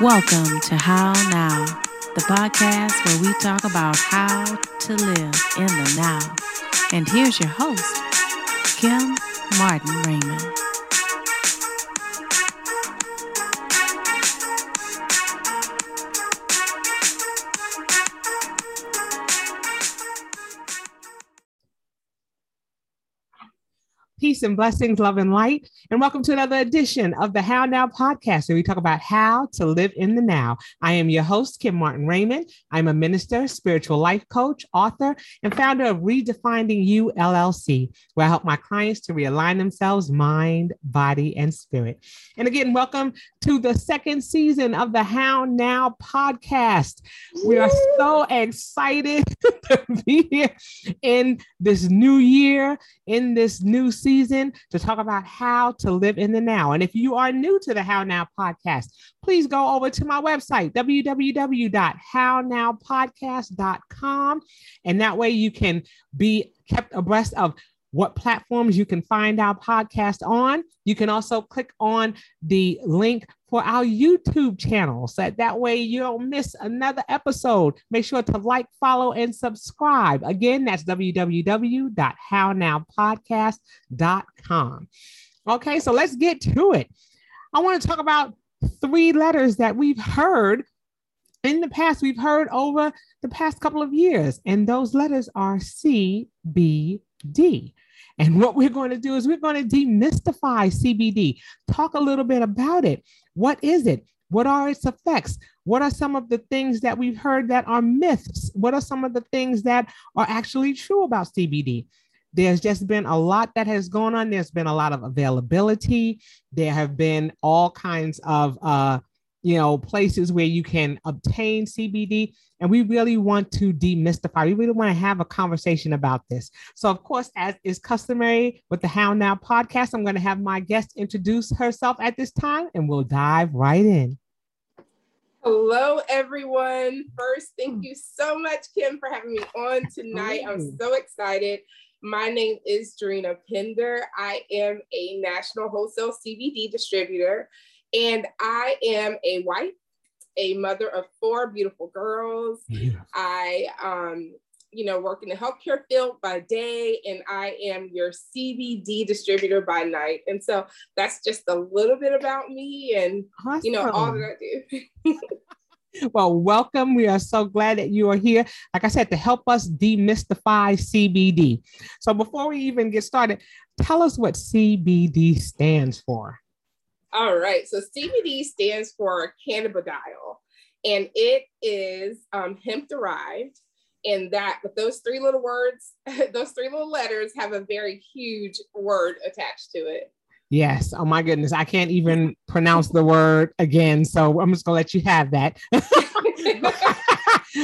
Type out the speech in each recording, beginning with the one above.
Welcome to How Now, the podcast where we talk about how to live in the now. And here's your host, Kim Martin Raymond. Peace and blessings, love and light. And welcome to another edition of the How Now podcast, where we talk about how to live in the now. I am your host, Kim Martin Raymond. I'm a minister, spiritual life coach, author, and founder of Redefining You LLC, where I help my clients to realign themselves, mind, body, and spirit. And again, welcome to the second season of the How Now podcast. We are so excited to be here in this new year, in this new season to talk about how to live in the now. And if you are new to the How Now podcast, please go over to my website, www.hownowpodcast.com. And that way you can be kept abreast of what platforms you can find our podcast on. You can also click on the link for our YouTube channel so that, that way you don't miss another episode. Make sure to like, follow, and subscribe. Again, that's www.hownowpodcast.com. Okay, so let's get to it. I want to talk about three letters that we've heard in the past, we've heard over the past couple of years, and those letters are C, B, D. And what we're going to do is we're going to demystify CBD, talk a little bit about it. What is it? What are its effects? What are some of the things that we've heard that are myths? What are some of the things that are actually true about CBD? There's just been a lot that has gone on. There's been a lot of availability. There have been all kinds of uh, you know, places where you can obtain CBD. And we really want to demystify, we really want to have a conversation about this. So, of course, as is customary with the How Now podcast, I'm going to have my guest introduce herself at this time and we'll dive right in. Hello, everyone. First, thank you so much, Kim, for having me on tonight. I'm so excited. My name is Dorina Pender. I am a national wholesale CBD distributor and I am a wife, a mother of four beautiful girls. Yeah. I, um, you know, work in the healthcare field by day, and I am your CBD distributor by night. And so that's just a little bit about me and, awesome. you know, all that I do. well, welcome. We are so glad that you are here. Like I said, to help us demystify CBD. So before we even get started, tell us what CBD stands for. All right. So CBD stands for cannabidiol, and it is um, hemp derived. And that, with those three little words, those three little letters have a very huge word attached to it. Yes. Oh my goodness. I can't even pronounce the word again. So I'm just gonna let you have that.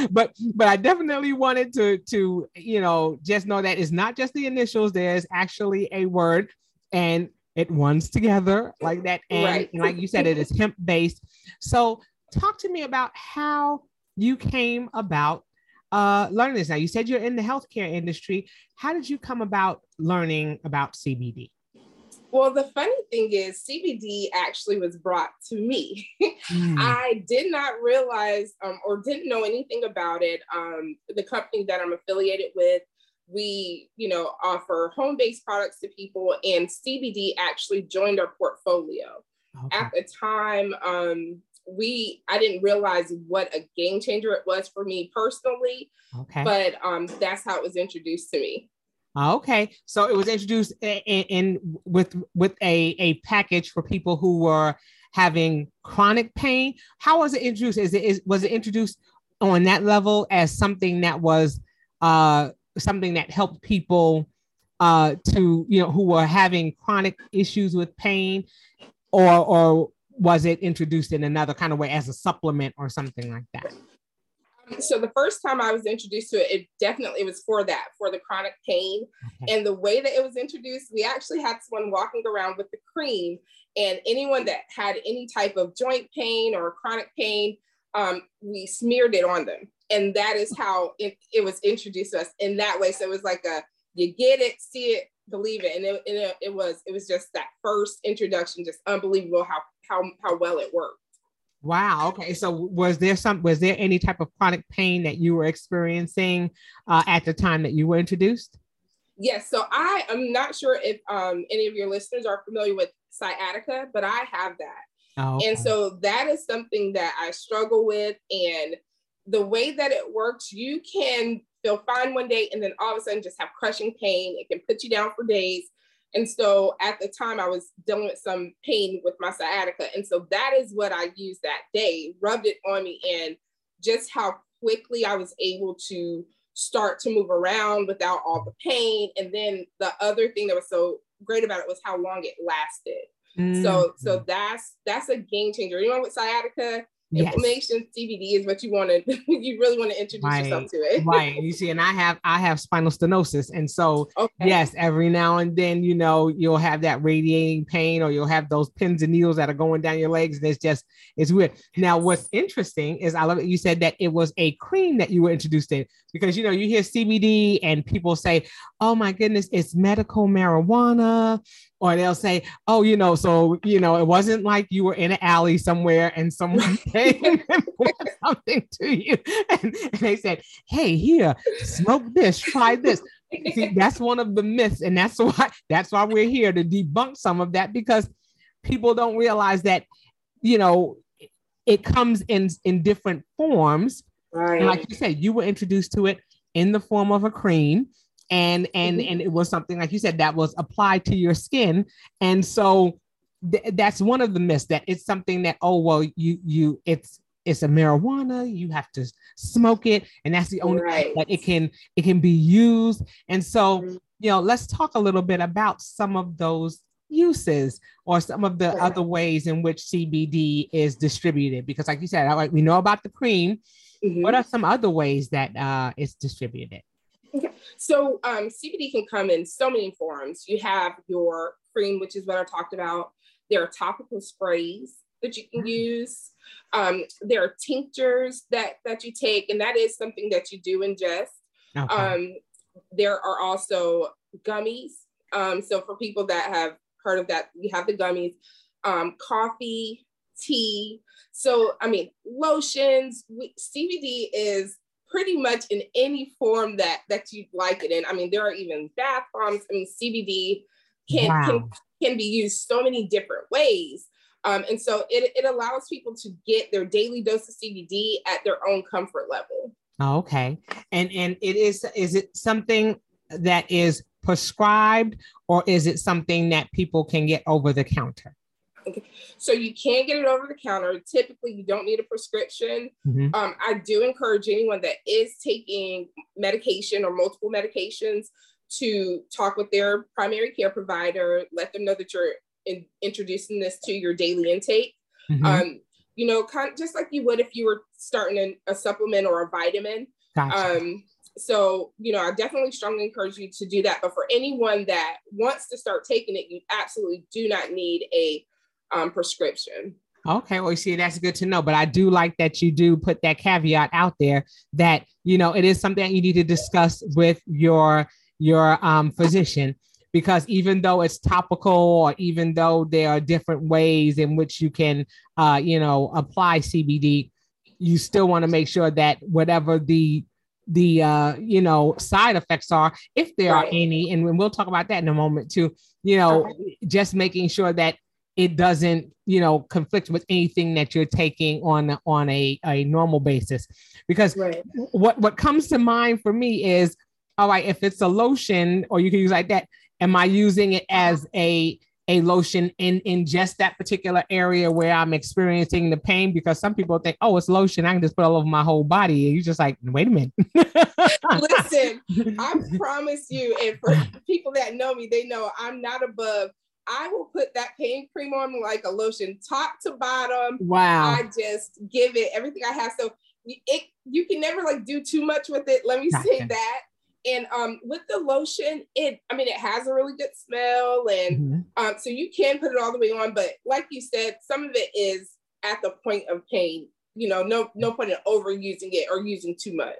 but but I definitely wanted to to you know just know that it's not just the initials. There's actually a word, and it runs together like that. And, right. and like you said, it is hemp based. So talk to me about how you came about uh, learning this. Now you said you're in the healthcare industry. How did you come about learning about CBD? Well, the funny thing is, CBD actually was brought to me. mm. I did not realize um, or didn't know anything about it. Um, the company that I'm affiliated with we you know offer home-based products to people and cbd actually joined our portfolio okay. at the time um, we i didn't realize what a game changer it was for me personally okay but um, that's how it was introduced to me okay. So it was introduced in, in with with a a package for people who were having chronic pain. How was it introduced? Is it is, was it introduced on that level as something that was uh something that helped people uh, to you know who were having chronic issues with pain, or or was it introduced in another kind of way as a supplement or something like that? So the first time I was introduced to it, it definitely was for that, for the chronic pain. And the way that it was introduced, we actually had someone walking around with the cream, and anyone that had any type of joint pain or chronic pain, um, we smeared it on them. And that is how it, it was introduced to us in that way. So it was like a you get it see it believe it. And it, it, it was it was just that first introduction just unbelievable how how how well it worked Wow. Okay. So was there some was there any type of chronic pain that you were experiencing uh, at the time that you were introduced? Yes. So I am not sure if um, any of your listeners are familiar with sciatica, but I have that. Oh, okay. And so that is something that I struggle with. And the way that it works, you can feel fine one day and then all of a sudden just have crushing pain. It can put you down for days. And so at the time, I was dealing with some pain with my sciatica. And so that is what I used that day, rubbed it on me, and just how quickly I was able to start to move around without all the pain. And then the other thing that was so great about it was how long it lasted. Mm-hmm. So so that's that's a game changer. Anyone with sciatica, Yes. Inflammation CBD is what you want to you really want to introduce right. yourself to it. right. You see, and I have I have spinal stenosis. And so okay. yes, every now and then, you know, you'll have that radiating pain or you'll have those pins and needles that are going down your legs. And it's just it's weird. Now, what's interesting is I love it. You said that it was a cream that you were introduced in because you know you hear CBD and people say, Oh my goodness, it's medical marijuana or they'll say, "Oh, you know, so you know, it wasn't like you were in an alley somewhere and someone came and put something to you, and, and, they said, "Hey, here, smoke this, try this." See, that's one of the myths, and that's why that's why we're here to debunk some of that because people don't realize that, you know, it comes in in different forms. Right. And like you said, you were introduced to it in the form of a cream and and mm-hmm. and it was something like you said that was applied to your skin and so th- that's one of the myths that it's something that oh well you you it's it's a marijuana you have to smoke it and that's the only right. that it can it can be used and so mm-hmm. you know let's talk a little bit about some of those uses or some of the other ways in which CBD is distributed because like you said like we know about the cream mm-hmm. what are some other ways that uh, it's distributed Okay. So um, CBD can come in so many forms. You have your cream, which is what I talked about. There are topical sprays that you can mm. use. Um, there are tinctures that that you take, and that is something that you do ingest. Okay. Um, there are also gummies. Um, so for people that have heard of that, we have the gummies, um, coffee, tea. So I mean, lotions. We, CBD is pretty much in any form that that you'd like it in. I mean, there are even bath bombs. I mean, CBD can wow. can, can be used so many different ways. Um, and so it, it allows people to get their daily dose of CBD at their own comfort level. Okay. And and it is is it something that is prescribed or is it something that people can get over the counter? Okay. So you can get it over the counter. Typically, you don't need a prescription. Mm-hmm. Um, I do encourage anyone that is taking medication or multiple medications to talk with their primary care provider. Let them know that you're in, introducing this to your daily intake. Mm-hmm. Um, you know, kind of just like you would if you were starting a, a supplement or a vitamin. Gotcha. Um, so, you know, I definitely strongly encourage you to do that. But for anyone that wants to start taking it, you absolutely do not need a um, prescription. Okay, well, you see, that's good to know. But I do like that you do put that caveat out there that you know it is something that you need to discuss with your your um, physician because even though it's topical or even though there are different ways in which you can uh, you know apply CBD, you still want to make sure that whatever the the uh, you know side effects are, if there right. are any, and we'll talk about that in a moment too. You know, okay. just making sure that it doesn't you know conflict with anything that you're taking on on a, a normal basis. Because right. what what comes to mind for me is all right if it's a lotion or you can use like that am i using it as a a lotion in in just that particular area where i'm experiencing the pain? Because some people think oh it's lotion i can just put all over my whole body. And you're just like wait a minute. Listen i promise you and for people that know me they know i'm not above I will put that pain cream on like a lotion, top to bottom. Wow. I just give it everything I have. So it you can never like do too much with it. Let me gotcha. say that. And um, with the lotion, it I mean it has a really good smell, and mm-hmm. um, so you can put it all the way on. But like you said, some of it is at the point of pain. You know, no no point in overusing it or using too much.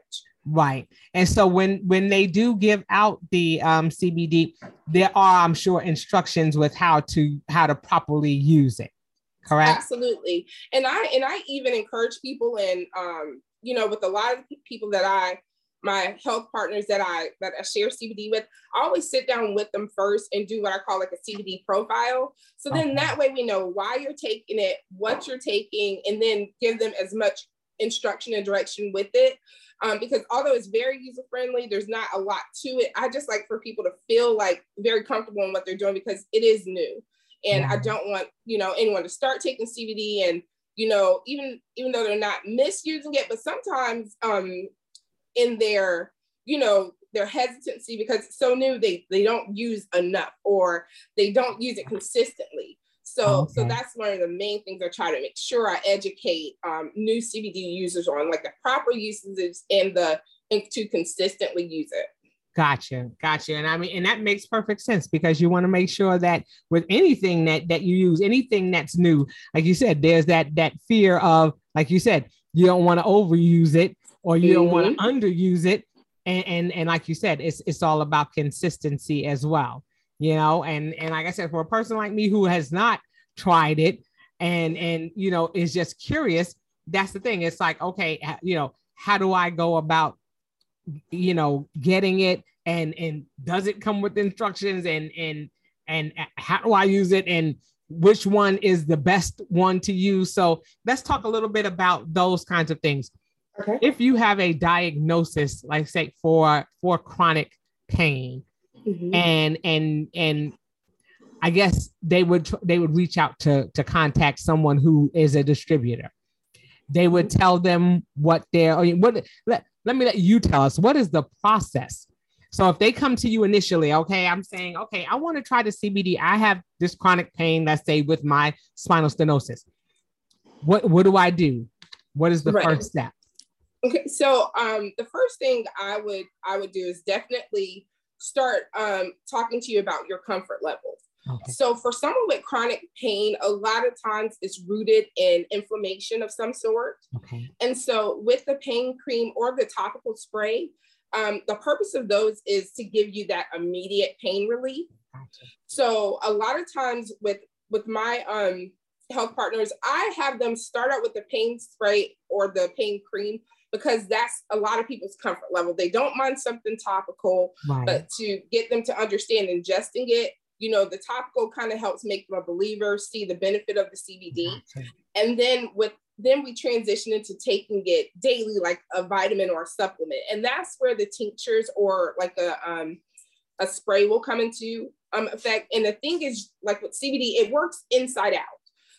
Right. And so when when they do give out the um, CBD, there are, I'm sure, instructions with how to how to properly use it. correct? Absolutely. And I and I even encourage people and um, you know, with a lot of people that I my health partners that I that I share CBD with, I always sit down with them first and do what I call like a CBD profile. So then that way we know why you're taking it, what you're taking, and then give them as much instruction and direction with it. Um, because although it's very user friendly, there's not a lot to it. I just like for people to feel like very comfortable in what they're doing because it is new, and I don't want you know anyone to start taking CBD and you know even even though they're not misusing it, but sometimes um, in their you know their hesitancy because it's so new they they don't use enough or they don't use it consistently so okay. so that's one of the main things i try to make sure i educate um, new cbd users on like the proper uses and the and to consistently use it Gotcha, gotcha. And I mean, and that makes perfect sense because you want to make sure that with anything that that you use, anything that's new, like you said, there's that that fear of, like you said, you don't want to overuse it or you mm-hmm. don't want to underuse it. And, and and like you said, it's it's all about consistency as well, you know. And and like I said, for a person like me who has not tried it and and you know is just curious, that's the thing. It's like okay, you know, how do I go about you know getting it and and does it come with instructions and and and uh, how do I use it and which one is the best one to use? So let's talk a little bit about those kinds of things. Okay. If you have a diagnosis, like say for for chronic pain, mm-hmm. and and and I guess they would they would reach out to to contact someone who is a distributor. They would mm-hmm. tell them what their what let, let me let you tell us what is the process. So if they come to you initially, okay, I'm saying, okay, I want to try the CBD. I have this chronic pain, let's say with my spinal stenosis. What what do I do? What is the right. first step? Okay, so um, the first thing I would I would do is definitely start um, talking to you about your comfort level. Okay. So for someone with chronic pain, a lot of times it's rooted in inflammation of some sort. Okay. And so with the pain cream or the topical spray, um, the purpose of those is to give you that immediate pain relief. Gotcha. So a lot of times with with my um, health partners, I have them start out with the pain spray or the pain cream because that's a lot of people's comfort level. They don't mind something topical, right. but to get them to understand ingesting it, you know, the topical kind of helps make them a believer, see the benefit of the CBD. And then with then we transition into taking it daily, like a vitamin or a supplement. And that's where the tinctures or like a um a spray will come into um effect. And the thing is, like with CBD, it works inside out.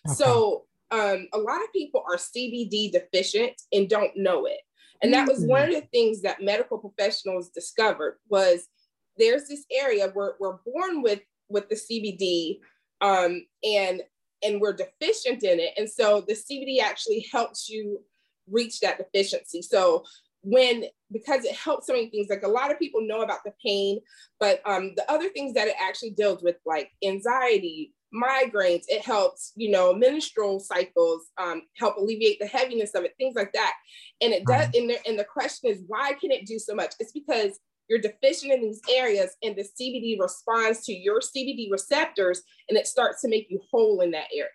Okay. So um, a lot of people are CBD deficient and don't know it. And that was one of the things that medical professionals discovered was there's this area where we're born with with the CBD um, and and we're deficient in it. And so the CBD actually helps you reach that deficiency. So when because it helps so many things like a lot of people know about the pain but um, the other things that it actually deals with like anxiety migraines it helps you know menstrual cycles um, help alleviate the heaviness of it things like that and it does and the, and the question is why can it do so much it's because you're deficient in these areas and the cbd responds to your cbd receptors and it starts to make you whole in that area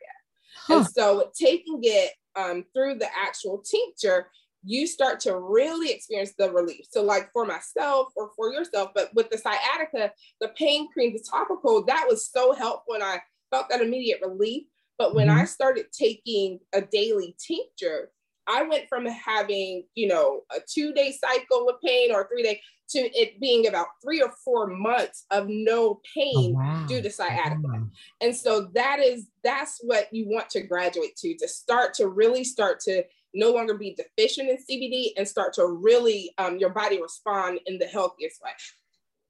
huh. and so taking it um, through the actual tincture you start to really experience the relief. So, like for myself or for yourself, but with the sciatica, the pain cream, the topical, that was so helpful. And I felt that immediate relief. But when mm-hmm. I started taking a daily tincture, I went from having, you know, a two day cycle of pain or three day to it being about three or four months of no pain oh, wow. due to sciatica. Oh. And so that is, that's what you want to graduate to, to start to really start to no longer be deficient in CBD and start to really, um, your body respond in the healthiest way.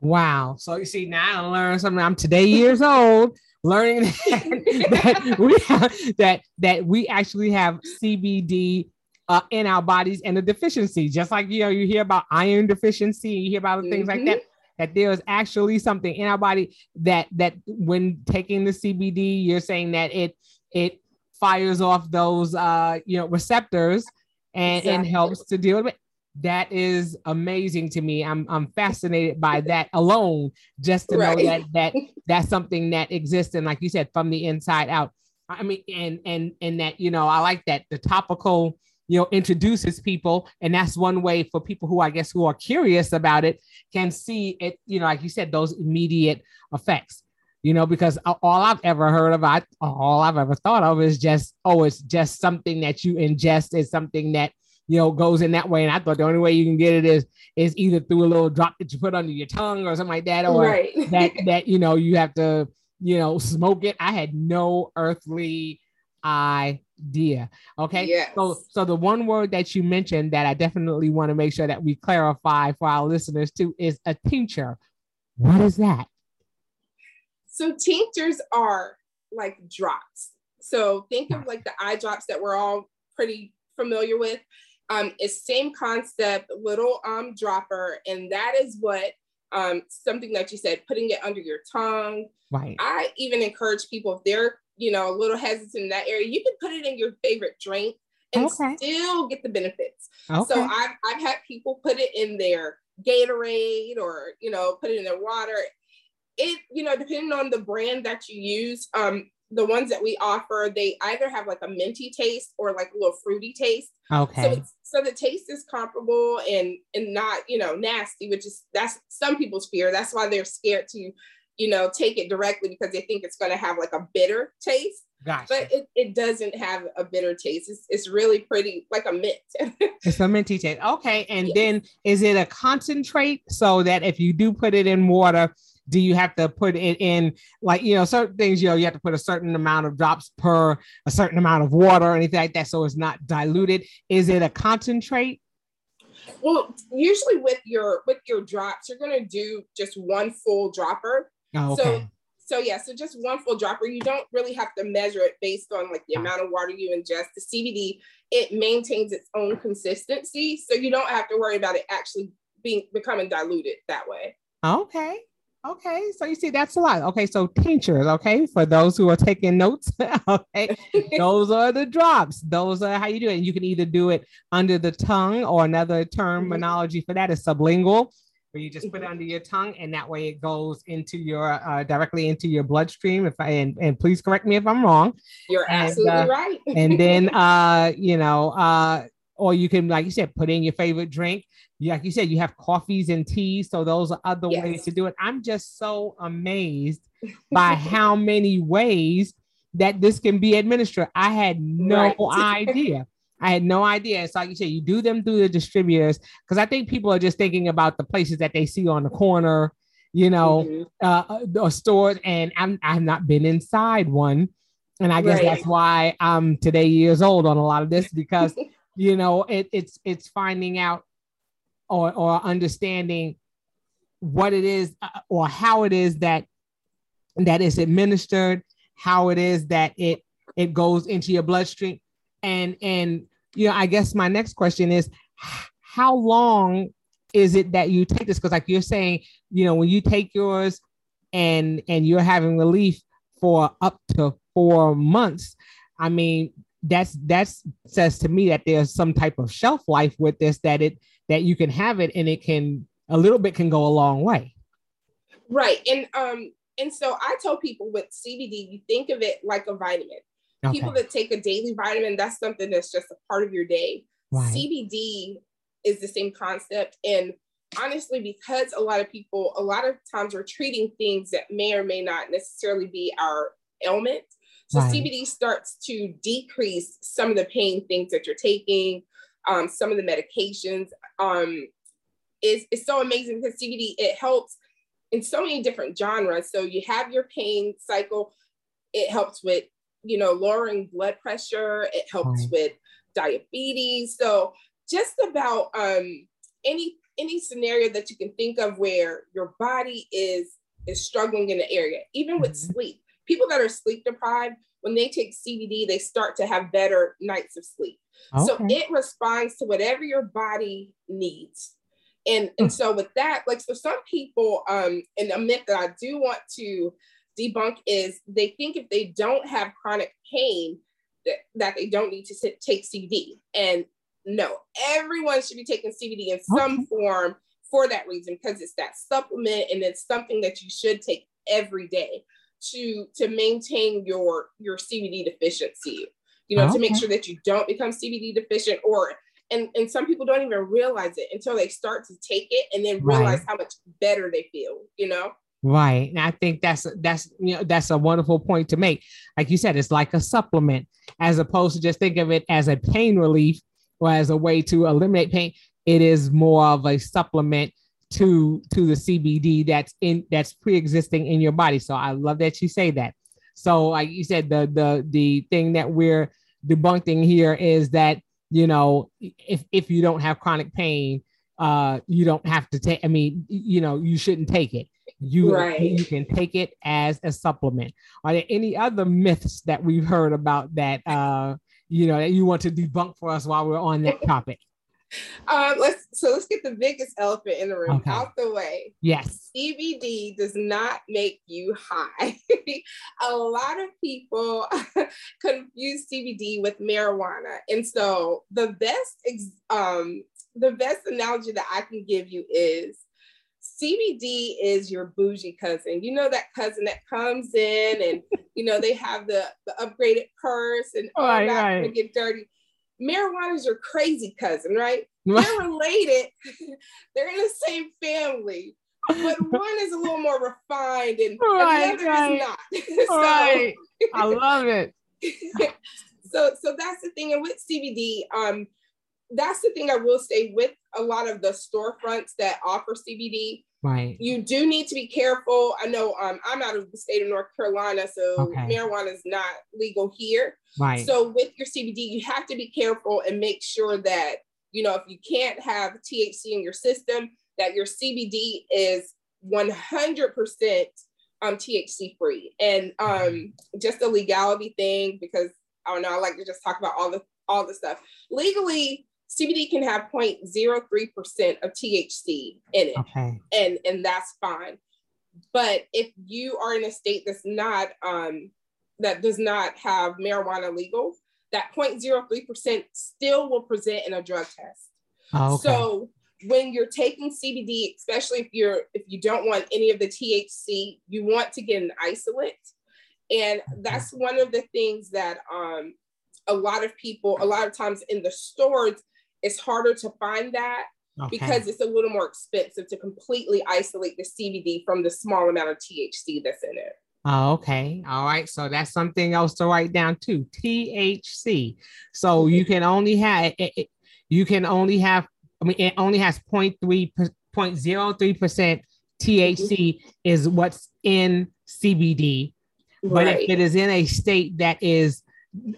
Wow. So you see, now I learned something. I'm today years old learning that, that we have, that that we actually have CBD uh, in our bodies and a deficiency, just like you know you hear about iron deficiency, you hear about things mm-hmm. like that. Mm-hmm. That there's actually something in our body that that when taking the CBD, you're saying that it it fires off those uh you know receptors and, exactly. and helps to deal with it that is amazing to me. I'm I'm fascinated by that alone, just to right. know that that that's something that exists and like you said, from the inside out. I mean, and and and that you know, I like that the topical you know introduces people and that's one way for people who i guess who are curious about it can see it you know like you said those immediate effects you know because all i've ever heard of I, all i've ever thought of is just oh it's just something that you ingest is something that you know goes in that way and i thought the only way you can get it is is either through a little drop that you put under your tongue or something like that or Right. that that you know you have to you know smoke it i had no earthly idea okay Yes. so so the one word that you mentioned that i definitely want to make sure that we clarify for our listeners too is a tincture what is that So tinctures are like drops. So think of like the eye drops that we're all pretty familiar with. Um, it's same concept, little um dropper, and that is what um something that you said, putting it under your tongue. right I even encourage people if they're you know a little hesitant in that area, you can put it in your favorite drink and Okay. still get the benefits. okay So I've I've had people put it in their Gatorade or you know put it in their water. It you know depending on the brand that you use, um, the ones that we offer they either have like a minty taste or like a little fruity taste. okay So it's, so the taste is comparable and and not you know nasty, which is that's some people's fear. That's why they're scared to you know take it directly because they think it's going to have like a bitter taste gotcha but it, it doesn't have a bitter taste it's, it's really pretty like a mint It's a minty taste. Okay. And then is it a concentrate so that if you do put it in water, do you have to put it in like, you know, certain things, you know, you have to put a certain amount of drops per a certain amount of water or anything like that. So it's not diluted. Is it a concentrate? Well, usually with your with your drops, you're gonna do just one full dropper. Oh, So- okay. So yeah, so just one full dropper. You don't really have to measure it based on like the Ah. amount of water you ingest. The CBD it maintains its own consistency, so you don't have to worry about it actually being becoming diluted that way. Okay. Okay. So you see, that's a lot. Okay. So tinctures. Okay. For those who are taking notes. okay. Those are the drops. Those are how you do it. And you can either do it under the tongue or another terminology for that is sublingual, where you just put it Mhm. under your tongue and that way it goes into your uh, directly into your bloodstream. If I and, and please correct me if I'm wrong. You're And, absolutely uh, right. And then uh, you know, uh, or you can, like you said, put in your favorite drink. Like you said, you have coffees and teas. So those are other ways to do it. I'm just so amazed by how many ways that this can be administered. I had no Right. idea. I had no idea. So like you said, you do them through the distributors because I think people are just thinking about the places that they see on the corner, you know, Mhm. uh, or stores, and I'm I've not been inside one, and I guess Right. that's why I'm today years old on a lot of this because you know it, it's it's finding out or or understanding what it is uh, or how it is that that is administered, how it is that it it goes into your bloodstream, and and you know I guess my next question is how long is it that you take this? Because like you're saying you know when you take yours and and you're having relief for up to four months i mean that's that's says to me that there's some type of shelf life with this that it that you can have it and it can a little bit can go a long way Right. And um, and so I tell people with CBD, you think of it like a vitamin. okay People that take a daily vitamin, that's something that's just a part of your day. right CBD is the same concept. And honestly, because a lot of people, a lot of times we're treating things that may or may not necessarily be our ailment. So Right. CBD starts to decrease some of the pain things that you're taking, um, some of the medications. Um, is it's so amazing because CBD it helps in so many different genres. So you have your pain cycle. It helps with you know lowering blood pressure. It helps Right. with diabetes. So just about um, any any scenario that you can think of where your body is is struggling in the area, even with Mhm. sleep. People that are sleep deprived, when they take CBD, they start to have better nights of sleep. So it responds to whatever your body needs. And Hmm. and so with that, like so some people, um, and a myth that I do want to debunk is they think if they don't have chronic pain, that, that they don't need to sit, take CBD. And no, everyone should be taking CBD in some Okay. form for that reason, because it's that supplement and it's something that you should take every day to to maintain your your CBD deficiency. You know, okay. to make sure that you don't become CBD deficient or and and some people don't even realize it until they start to take it and then realize right. how much better they feel, you know? Right. And I think that's that's you know that's a wonderful point to make. Like you said, it's like a supplement as opposed to just think of it as a pain relief or as a way to eliminate pain. It is more of a supplement to to the CBD that's in that's pre-existing in your body. So I love that you say that. So like you said, the the the thing that we're debunking here is that you know if if you don't have chronic pain, uh, you don't have to take. I mean, you know, you shouldn't take it. You right. you can take it as a supplement. Are there any other myths that we've heard about that uh, you know that you want to debunk for us while we're on that topic? Um, let's so let's get the biggest elephant in the room okay. out the way. Yes. CBD does not make you high. a lot of people confuse CBD with marijuana. And so the best um the best analogy that I can give you is CBD is your bougie cousin. You know that cousin that comes in and you know they have the the upgraded purse and oh, all right, that right. get dirty marijuana is your crazy cousin, right? They're related. They're in the same family, but one is a little more refined and, right, and the other right. is not. so, right. I love it. so, so that's the thing. And with CBD, um, that's the thing I will say with a lot of the storefronts that offer CBD. Right. You do need to be careful. I know um, I'm out of the state of North Carolina, so okay. marijuana is not legal here. Right. So with your CBD, you have to be careful and make sure that, you know, if you can't have THC in your system, that your CBD is 100% um, THC free. And um, just a legality thing, because I don't know, I like to just talk about all the all the stuff. Legally, CBD can have 0.03% of THC in it. Okay. And and that's fine. But if you are in a state that's not um that does not have marijuana legal, that 0.03% still will present in a drug test. Oh, okay. So when you're taking CBD, especially if you're if you don't want any of the THC, you want to get an isolate. And that's one of the things that um, a lot of people, a lot of times in the stores, it's harder to find that okay. because it's a little more expensive to completely isolate the CBD from the small amount of THC that's in it. Oh, okay. All right. So that's something else to write down too. THC. So mm-hmm. you can only have it, it, you can only have I mean it only has 0.3 0.03% THC mm-hmm. is what's in CBD. Right. But if it is in a state that is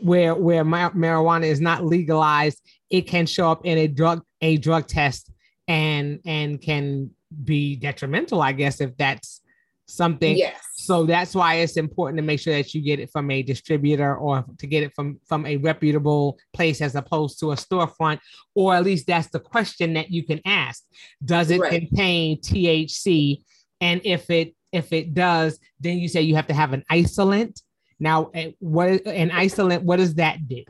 where where marijuana is not legalized, it can show up in a drug a drug test and and can be detrimental, I guess, if that's something. Yes. So that's why it's important to make sure that you get it from a distributor or to get it from from a reputable place as opposed to a storefront, or at least that's the question that you can ask. Does it right. contain THC? And if it if it does, then you say you have to have an isolate. Now, eh, what an isolate? What does that do?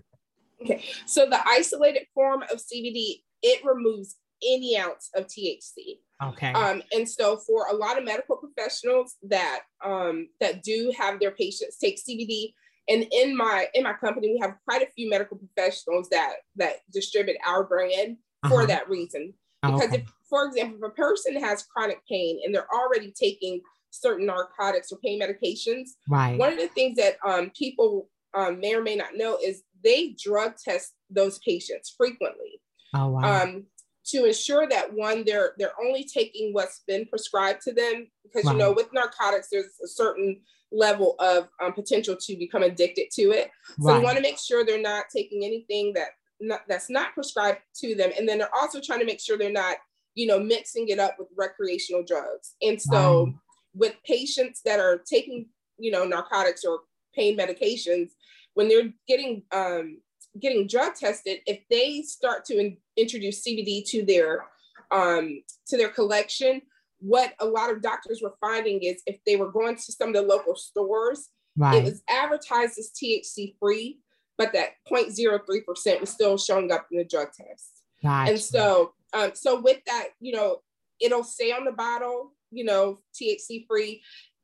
Okay, so the isolated form of CBD it removes any ounce of THC. Okay. Um, and so for a lot of medical professionals that um, that do have their patients take CBD, and in my in my company we have quite a few medical professionals that that distribute our brand uh-huh. for that reason. Oh, because okay. if, for example, if a person has chronic pain and they're already taking certain narcotics or pain medications, right. one of the things that um, people um, may or may not know is they drug test those patients frequently. Oh, wow. Um, to ensure that one they're they're only taking what's been prescribed to them because right. you know with narcotics there's a certain level of um, potential to become addicted to it so right. we want to make sure they're not taking anything that not, that's not prescribed to them and then they're also trying to make sure they're not you know mixing it up with recreational drugs and so with patients that are taking you know narcotics or pain medications when they're getting um, getting drug tested, if they start to in, introduce CBD to their um, to their collection, what a lot of doctors were finding is if they were going to some of the local stores, right. it was advertised as THC free, but that 0.03% was still showing up in the drug test. Gotcha. And so, um, so with that, you know, it'll say on the bottle, you know, THC free.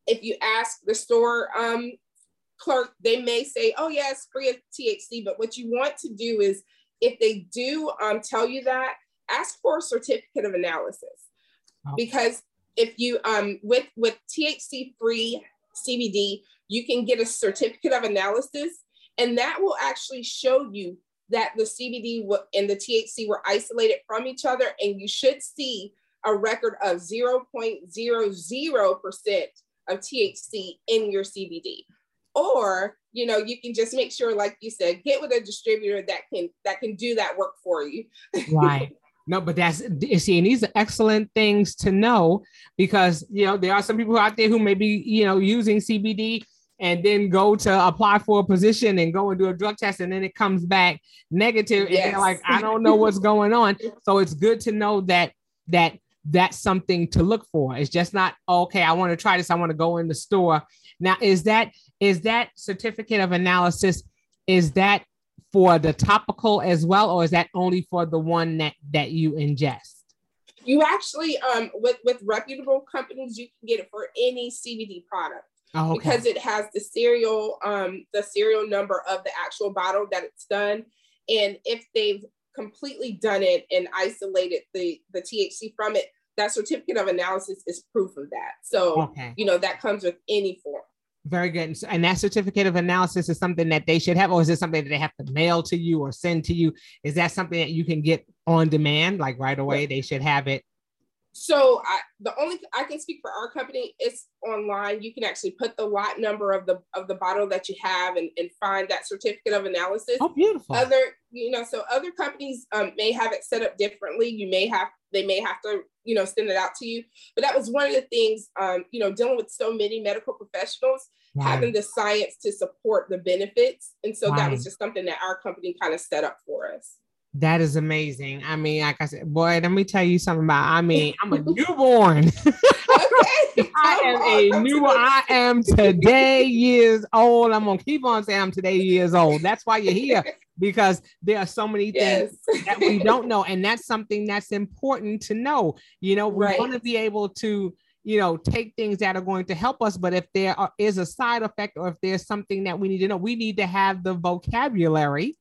if you ask the store um, clerk, they may say, oh, yeah, it's free of THC. But what you want to do is, if they do um, tell you that, ask for a certificate of analysis. Oh. Because if you, um, with, with THC free CBD, you can get a certificate of analysis, and that will actually show you that the CBD and the THC were isolated from each other, and you should see a record of 0.00% of THC in your CBD. Or, you know, you can just make sure, like you said, get with a distributor that can that can do that work for you. right. No, but that's see, and these are excellent things to know because you know there are some people out there who may be you know using CBD and then go to apply for a position and go and do a drug test and then it comes back negative yes. and they're like I don't know what's going on. So it's good to know that that that's something to look for. It's just not okay. I want to try this. I want to go in the store. Now, is that is that certificate of analysis? Is that for the topical as well, or is that only for the one that that you ingest? You actually, um, with with reputable companies, you can get it for any CBD product. Oh, okay. Because it has the serial, um, the serial number of the actual bottle that it's done, and if they've completely done it and isolated the the THC from it, that certificate of analysis is proof of that. So okay. you know that comes with any form. Very good. And that certificate of analysis is something that they should have, or is it something that they have to mail to you or send to you? Is that something that you can get on demand, like right away? They should have it so I, the only I can speak for our company. It's online. You can actually put the lot number of the of the bottle that you have and, and find that certificate of analysis. Oh, beautiful. Other, you know, so other companies um, may have it set up differently. You may have they may have to you know send it out to you. But that was one of the things um, you know dealing with so many medical professionals right. having the science to support the benefits, and so right. that was just something that our company kind of set up for us. That is amazing. I mean, like I said, boy, let me tell you something about. I mean, I'm a newborn. okay, I am a new. I am today years old. I'm gonna keep on saying I'm today years old. That's why you're here because there are so many things yes. that we don't know, and that's something that's important to know. You know, we right. want to be able to you know take things that are going to help us but if there are, is a side effect or if there's something that we need to know we need to have the vocabulary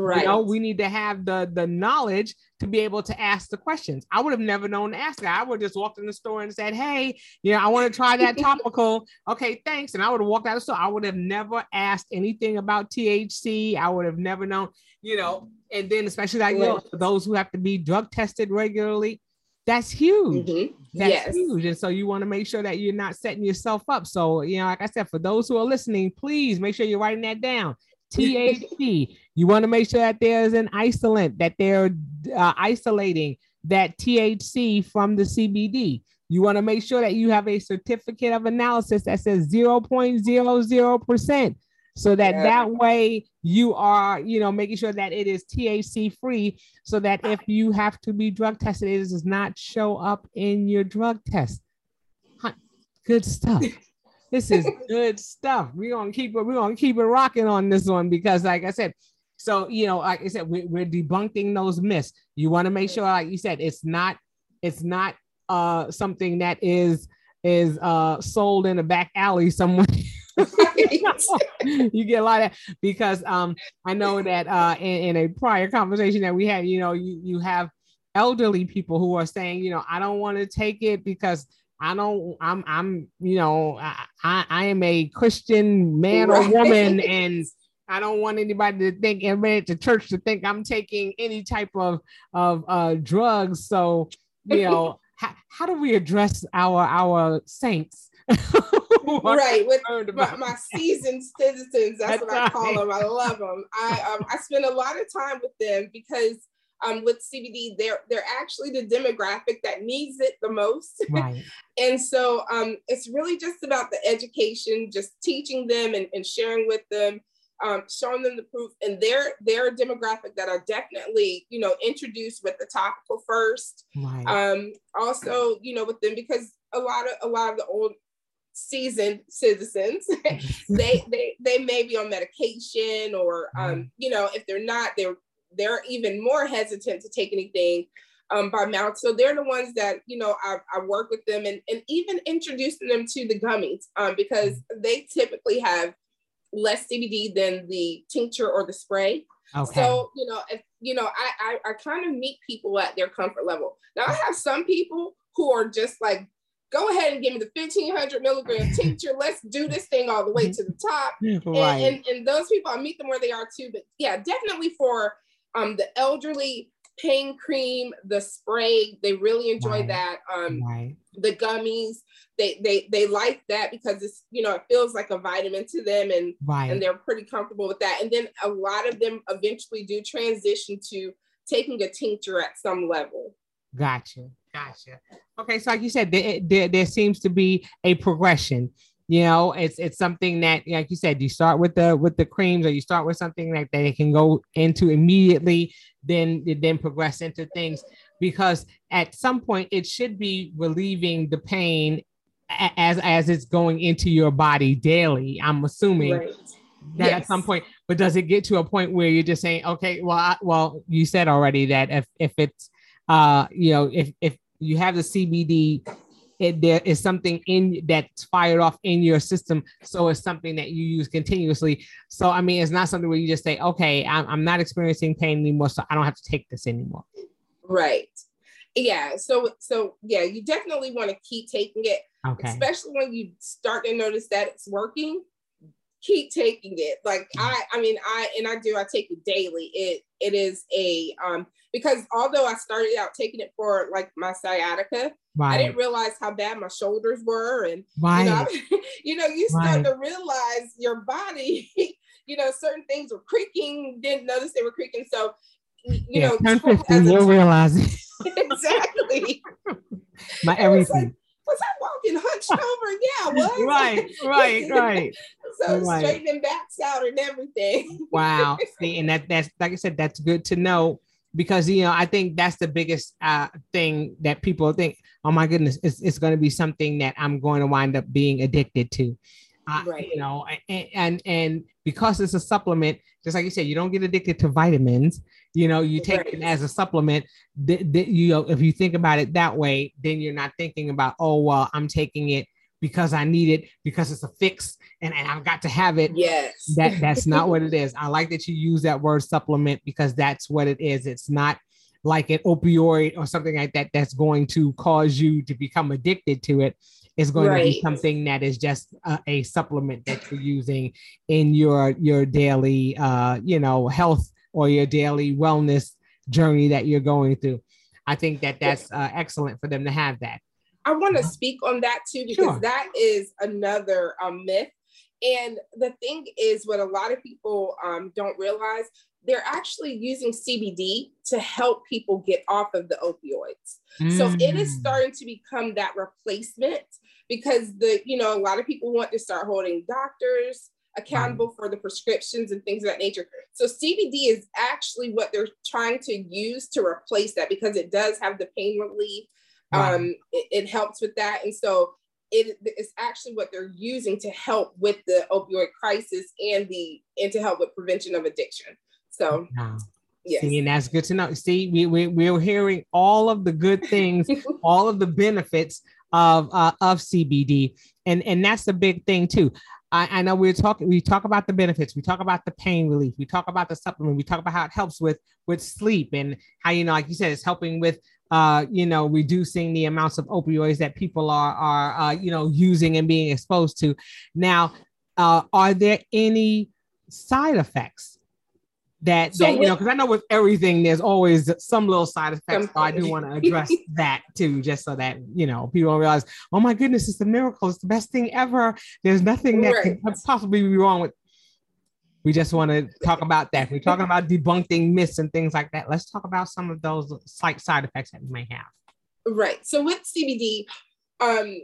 Right. You know, we need to have the the knowledge to be able to ask the questions. I would have never known to ask that. I would have just walked in the store and said, Hey, you know, I want to try that topical. okay, thanks. And I would have walked out of the store. I would have never asked anything about THC. I would have never known, you know, and then especially like, you know, for those who have to be drug tested regularly, that's huge. Mm-hmm. That's yes. huge. And so you want to make sure that you're not setting yourself up. So, you know, like I said, for those who are listening, please make sure you're writing that down. THC. you want to make sure that there's an isolant, that they're uh, isolating that THC from the CBD. You want to make sure that you have a certificate of analysis that says 0.00%. So that yeah. that way you are, you know, making sure that it is THC free so that if you have to be drug tested, it does not show up in your drug test. Good stuff. This is good stuff. We're gonna keep it, we're gonna keep it rocking on this one because, like I said, so you know, like I said, we, we're debunking those myths. You want to make sure, like you said, it's not it's not uh something that is is uh sold in a back alley somewhere. you get a lot of because um I know that uh in, in a prior conversation that we had, you know, you you have elderly people who are saying, you know, I don't want to take it because I don't, I'm, I'm, you know, I, I am a Christian man right. or woman, and I don't want anybody to think, everybody at the church to think I'm taking any type of of uh, drugs. So, you know, how, how do we address our our saints? right with my, my, seasoned citizens that's, that's what i call them i love them i um, i spend a lot of time with them because um, with CBD, they're they're actually the demographic that needs it the most. Right. and so um, it's really just about the education, just teaching them and, and sharing with them, um, showing them the proof. And they're they're a demographic that are definitely you know introduced with the topical first. Right. Um, also, you know, with them because a lot of a lot of the old seasoned citizens they they they may be on medication or um you know if they're not they're they're even more hesitant to take anything. um, by mouth. So they're the ones that, you know, I, I work with them and, and even introducing them to the gummies um, because they typically have less CBD than the tincture or the spray. Okay. So, you know, if, you know, I, I, I kind of meet people at their comfort level. Now I have some people who are just like, go ahead and give me the 1500 milligram tincture. Let's do this thing all the way to the top. Right. And, and, and those people, I meet them where they are too. But yeah, definitely for um, the elderly, pain cream, the spray. They really enjoy right. that. Um, right. The gummies, they they they like that because it's you know it feels like a vitamin to them, and right. and they're pretty comfortable with that. And then a lot of them eventually do transition to taking a tincture at some level. Gotcha, gotcha. Okay, so like you said, there, there, there seems to be a progression you know it's it's something that like you said you start with the with the creams or you start with something like that it can go into immediately then then progress into things because at some point it should be relieving the pain as as it's going into your body daily i'm assuming right. that yes. at some point but does it get to a point where you're just saying okay well I, well you said already that if if it's uh you know if if you have the cbd it, there is something in that's fired off in your system. So it's something that you use continuously. So, I mean, it's not something where you just say, okay, I'm, I'm not experiencing pain anymore. So I don't have to take this anymore. Right. Yeah. So, so yeah, you definitely want to keep taking it, okay. especially when you start to notice that it's working keep taking it like i i mean i and i do i take it daily it it is a um because although i started out taking it for like my sciatica Right. I didn't realize how bad my shoulders were, and right. you know, you know, you start right. to realize your body. you know, certain things were creaking. Didn't notice they were creaking. So, you yeah, know, 10, 15, you'll realize exactly. my everything. Was I walking hunched over? Yeah, was. right, right, right. so right. straightening backs out and everything. wow. See, and that that's like I said, that's good to know because you know I think that's the biggest uh, thing that people think. Oh my goodness, it's, it's going to be something that I'm going to wind up being addicted to. Uh, right. You know, and, and and because it's a supplement, just like you said, you don't get addicted to vitamins. You know, you take right. it as a supplement. That th- you know, if you think about it that way, then you're not thinking about, oh well, I'm taking it because I need it because it's a fix and, and I've got to have it. Yes. That that's not what it is. I like that you use that word supplement because that's what it is. It's not like an opioid or something like that that's going to cause you to become addicted to it. It's going right. to be something that is just a, a, supplement that you're using in your your daily uh, you know health or your daily wellness journey that you're going through. I think that that's uh, excellent for them to have that. I want to speak on that too because sure. that is another um, myth. And the thing is, what a lot of people um, don't realize, they're actually using CBD to help people get off of the opioids. Mm. So it is mm. starting to become that replacement because the, you know, a lot of people want to start holding doctors accountable for the prescriptions and things of that nature. So CBD is actually what they're trying to use to replace that because it does have the pain relief um, it, it, helps with that. And so it is actually what they're using to help with the opioid crisis and the and to help with prevention of addiction. So wow. Yes. See, and that's good to know. See, we, we, we're hearing all of the good things, all of the benefits of uh, of CBD, and and that's the big thing too. I, I know we're talking. We talk about the benefits. We talk about the pain relief. We talk about the supplement. We talk about how it helps with with sleep and how you know, like you said, it's helping with uh, you know, reducing the amounts of opioids that people are are uh, you know using and being exposed to. Now, uh, are there any side effects that so that you know? Because I know with everything, there's always some little side effects. So I do want to address that too, just so that you know people realize, oh my goodness, it's a miracle. It's the best thing ever. There's nothing that right. could possibly be wrong with we just want to talk about that. We're talking about debunking myths and things like that. Let's talk about some of those slight side effects that we may have. Right. So with CBD, um,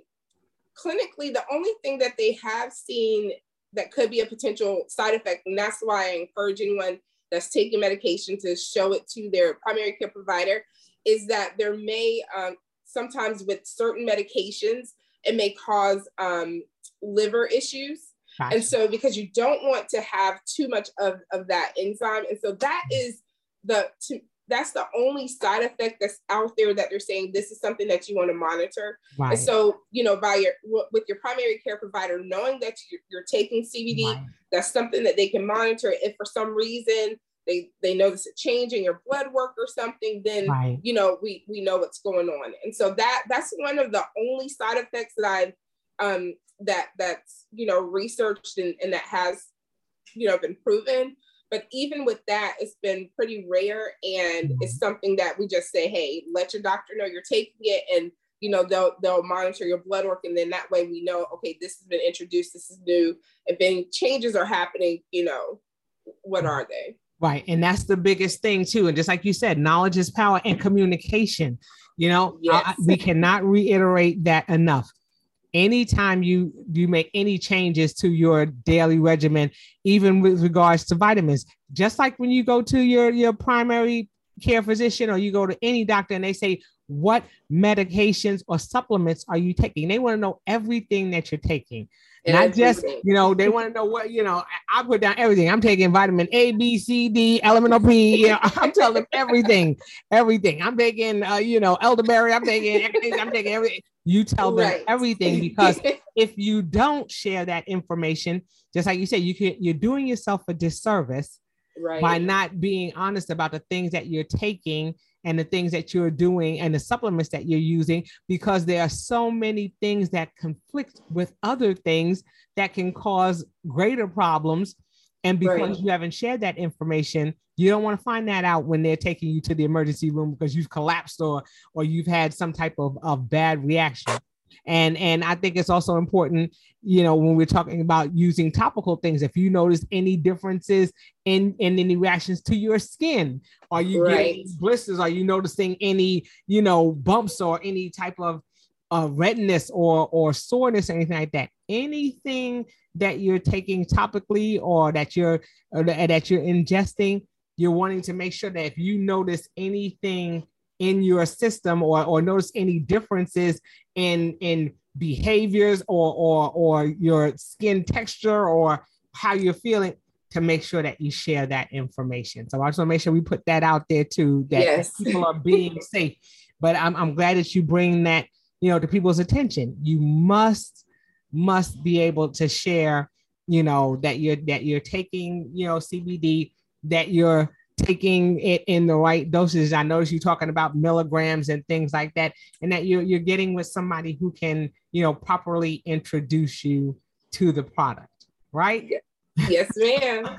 clinically, the only thing that they have seen that could be a potential side effect, and that's why I encourage anyone that's taking medication to show it to their primary care provider, is that there may um, sometimes with certain medications, it may cause um, liver issues. Gotcha. And so because you don't want to have too much of, of that enzyme. And so that mm-hmm. is the to, that's the only side effect that's out there that they're saying this is something that you want to monitor. Right. And so, you know, by your with your primary care provider knowing that you're, you're taking CBD, right. that's something that they can monitor. If for some reason they they notice a change in your blood work or something, then right. you know we we know what's going on. And so that that's one of the only side effects that I've um that that's you know researched and, and that has you know been proven. But even with that it's been pretty rare and mm-hmm. it's something that we just say hey let your doctor know you're taking it and you know they'll they'll monitor your blood work. And then that way we know okay this has been introduced this is new. If any changes are happening you know what are they? Right. And that's the biggest thing too. And just like you said knowledge is power and communication. You know yes. I, we cannot reiterate that enough anytime you you make any changes to your daily regimen even with regards to vitamins just like when you go to your your primary care physician or you go to any doctor and they say what medications or supplements are you taking? They want to know everything that you're taking. And not just you know they want to know what you know I, I, put down everything. I'm taking vitamin a b c d elemental p you know i'm telling them everything everything. I'm taking uh, you know elderberry i'm taking i'm taking everything you tell them right. everything because if you don't share that information, just like you said, you can you're doing yourself a disservice right. by not being honest about the things that you're taking and the things that you're doing and the supplements that you're using because there are so many things that conflict with other things that can cause greater problems and because right. you haven't shared that information you don't want to find that out when they're taking you to the emergency room because you've collapsed or or you've had some type of, of bad reaction. And and I think it's also important, you know, when we're talking about using topical things, if you notice any differences in in any reactions to your skin, are you right. getting blisters? Are you noticing any, you know, bumps or any type of uh, redness or or soreness or anything like that? Anything that you're taking topically or that you're or that you're ingesting you're wanting to make sure that if you notice anything in your system or, or notice any differences in in behaviors or or or your skin texture or how you're feeling to make sure that you share that information. So I just want to make sure we put that out there too, that yes. people are being safe. But I'm, I'm glad that you bring that, you know, to people's attention. You must, must be able to share, you know, that you're that you're taking, you know, CBD that you're taking it in the right doses. I notice you talking about milligrams and things like that, and that you're you're getting with somebody who can, you know, properly introduce you to the product, right? Yes, ma'am.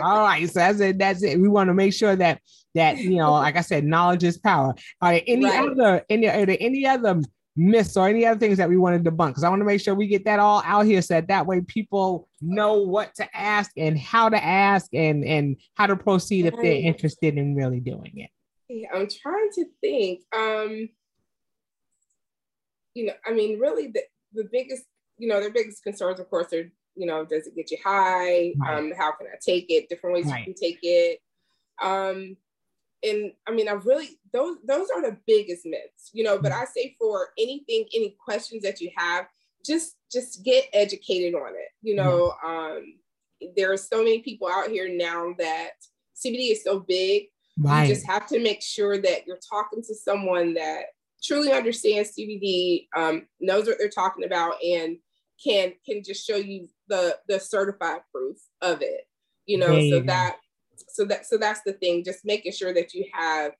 All right, so that's it. That's it. We want to make sure that that you know, like I said, knowledge is power. Are there any right. other any are there any other myths or any other things that we want to debunk because I want to make sure we get that all out here so that, that way people know what to ask and how to ask and and how to proceed if they're interested in really doing it. Yeah, I'm trying to think. Um, you know, I mean, really the, the biggest, you know, their biggest concerns, of course, are, you know, does it get you high? Right. Um, how can I take it? Different ways right. you can take it. Um, and I mean, I really those those are the biggest myths, you know. But I say for anything, any questions that you have, just just get educated on it. You know, um, there are so many people out here now that CBD is so big. Right. You just have to make sure that you're talking to someone that truly understands CBD, um, knows what they're talking about, and can can just show you the the certified proof of it. You know, so that so that so that's the thing just making sure that you have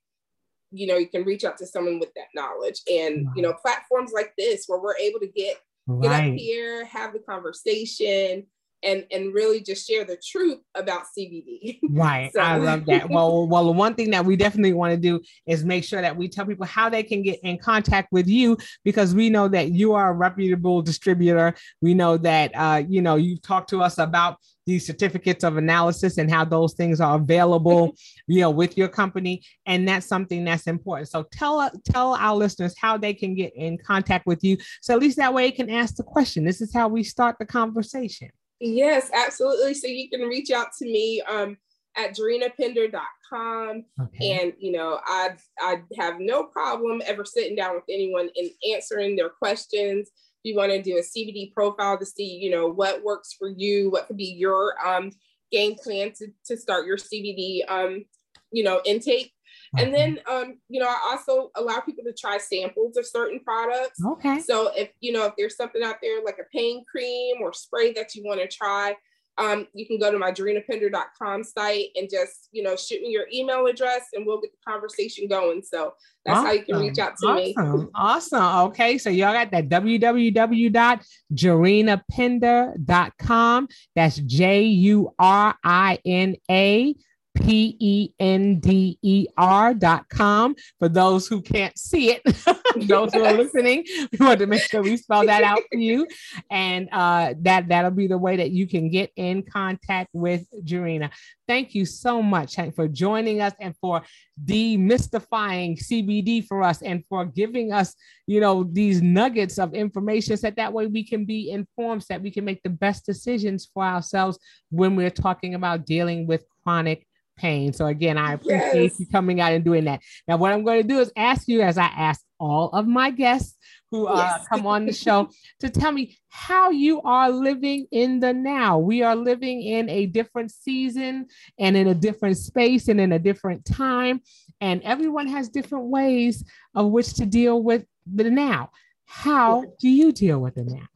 you know you can reach out to someone with that knowledge and you know platforms like this where we're able to get right. get up here have the conversation and and really just share the truth about CBD. Right. so. I love that. Well, well, the one thing that we definitely want to do is make sure that we tell people how they can get in contact with you because we know that you are a reputable distributor. We know that uh, you know you've talked to us about these certificates of analysis and how those things are available, you know, with your company, and that's something that's important. So tell tell our listeners how they can get in contact with you, so at least that way they can ask the question. This is how we start the conversation. Yes, absolutely. So you can reach out to me um, at jurinapender.com. Okay. And, you know, I I have no problem ever sitting down with anyone and answering their questions. You want to do a CBD profile to see, you know, what works for you, what could be your um, game plan to, to start your CBD um, you know, intake. And then, um, you know, I also allow people to try samples of certain products. Okay. So if you know if there's something out there like a pain cream or spray that you want to try, um, you can go to my JurinaPender.com site and just, you know, shoot me your email address and we'll get the conversation going. So that's awesome. how you can reach out to awesome. me. Awesome. Okay. So y'all got that www.jurinapender.com. That's J U R I N A P E N D E R dot com. For those who can't see it, those who are listening, we want to make sure we spell that out for you. And uh, that, that'll be the way that you can get in contact with Jurina. Thank you so much for joining us and for demystifying CBD for us and for giving us, you know, these nuggets of information so that, that way we can be informed, so that we can make the best decisions for ourselves when we're talking about dealing with chronic pain. So again, I appreciate yes. you coming out and doing that. Now, what I'm going to do is ask you, as I ask all of my guests who uh, yes. come on the show, to tell me how you are living in the now. We are living in a different season and in a different space and in a different time, and everyone has different ways of which to deal with the now. How do you deal with the now?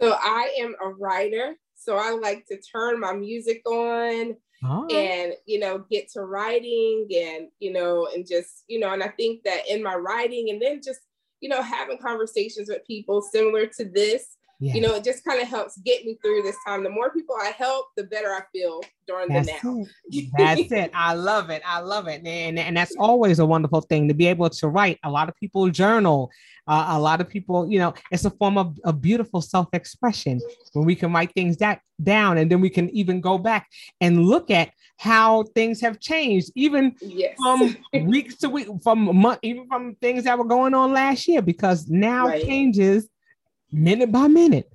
So I am a writer. So I like to turn my music on oh. and you know get to writing and you know and just you know and i think that in my writing and then just you know having conversations with people similar to this yes. you know it just kind of helps get me through this time the more people i help the better i feel during that's the now it. that's it i love it i love it and, and that's always a wonderful thing to be able to write a lot of people journal uh, a lot of people, you know, it's a form of a beautiful self-expression when we can write things that down and then we can even go back and look at how things have changed, even yes. from weeks to week, from month, even from things that were going on last year, because now right. changes minute by minute.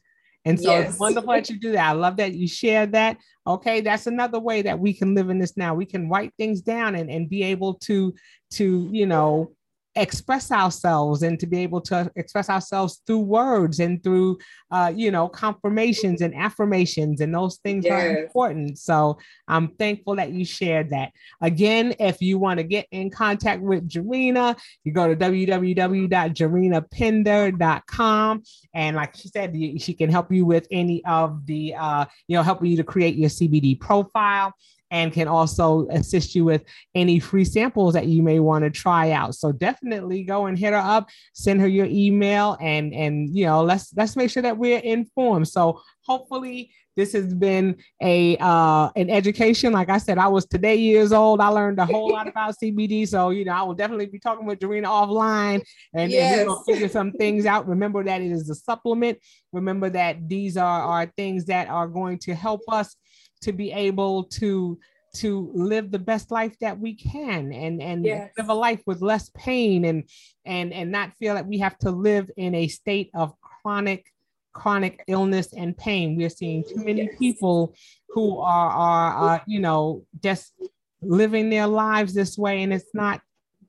And so yes. it's wonderful that you do that. I love that you share that. Okay, that's another way that we can live in this now. We can write things down and, and be able to to you know express ourselves and to be able to express ourselves through words and through uh, you know confirmations and affirmations and those things yes. are important. So i'm thankful that you shared that. Again if you want to get in contact with Jurina you go to www.jurinapender.com and like she said she can help you with any of the uh, you know helping you to create your cbd profile and can also assist you with any free samples that you may want to try out. So definitely go and hit her up, send her your email, and and you know let's let's make sure that we're informed. So hopefully this has been a uh, an education. Like I said, I was today years old. I learned a whole lot about CBD. So you know, I will definitely be talking with Jurina offline, and, yes. we'll figure some things out. Remember that it is a supplement. Remember that these are are things that are going to help us to be able to to live the best life that we can and and yes. live a life with less pain and and and not feel that we have to live in a state of chronic chronic illness and pain we're seeing too many yes. people who are are uh, you know just living their lives this way and it's not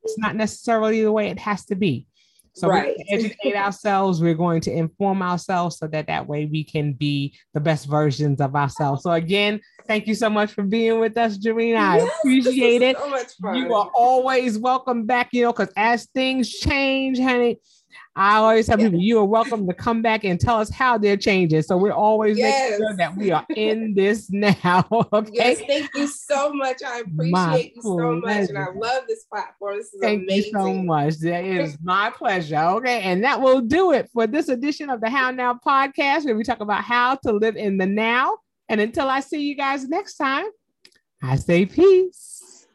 it's not necessarily the way it has to be so right. we educate ourselves. We're going to inform ourselves so that that way we can be the best versions of ourselves. So again, thank you so much for being with us, Jurina. I appreciate it. So. You are always welcome back. You know, because as things change, honey, I always tell people, you are welcome to come back and tell us how they're changing. So we're always yes. making sure that we are in this now. okay. Yes, thank you so much. I appreciate my you so pleasure. much. And I love this platform. This is thank amazing. you so much. That is my pleasure. Okay. And that will do it for this edition of the How Now podcast, where we talk about how to live in the now. And until I see you guys next time, I say peace.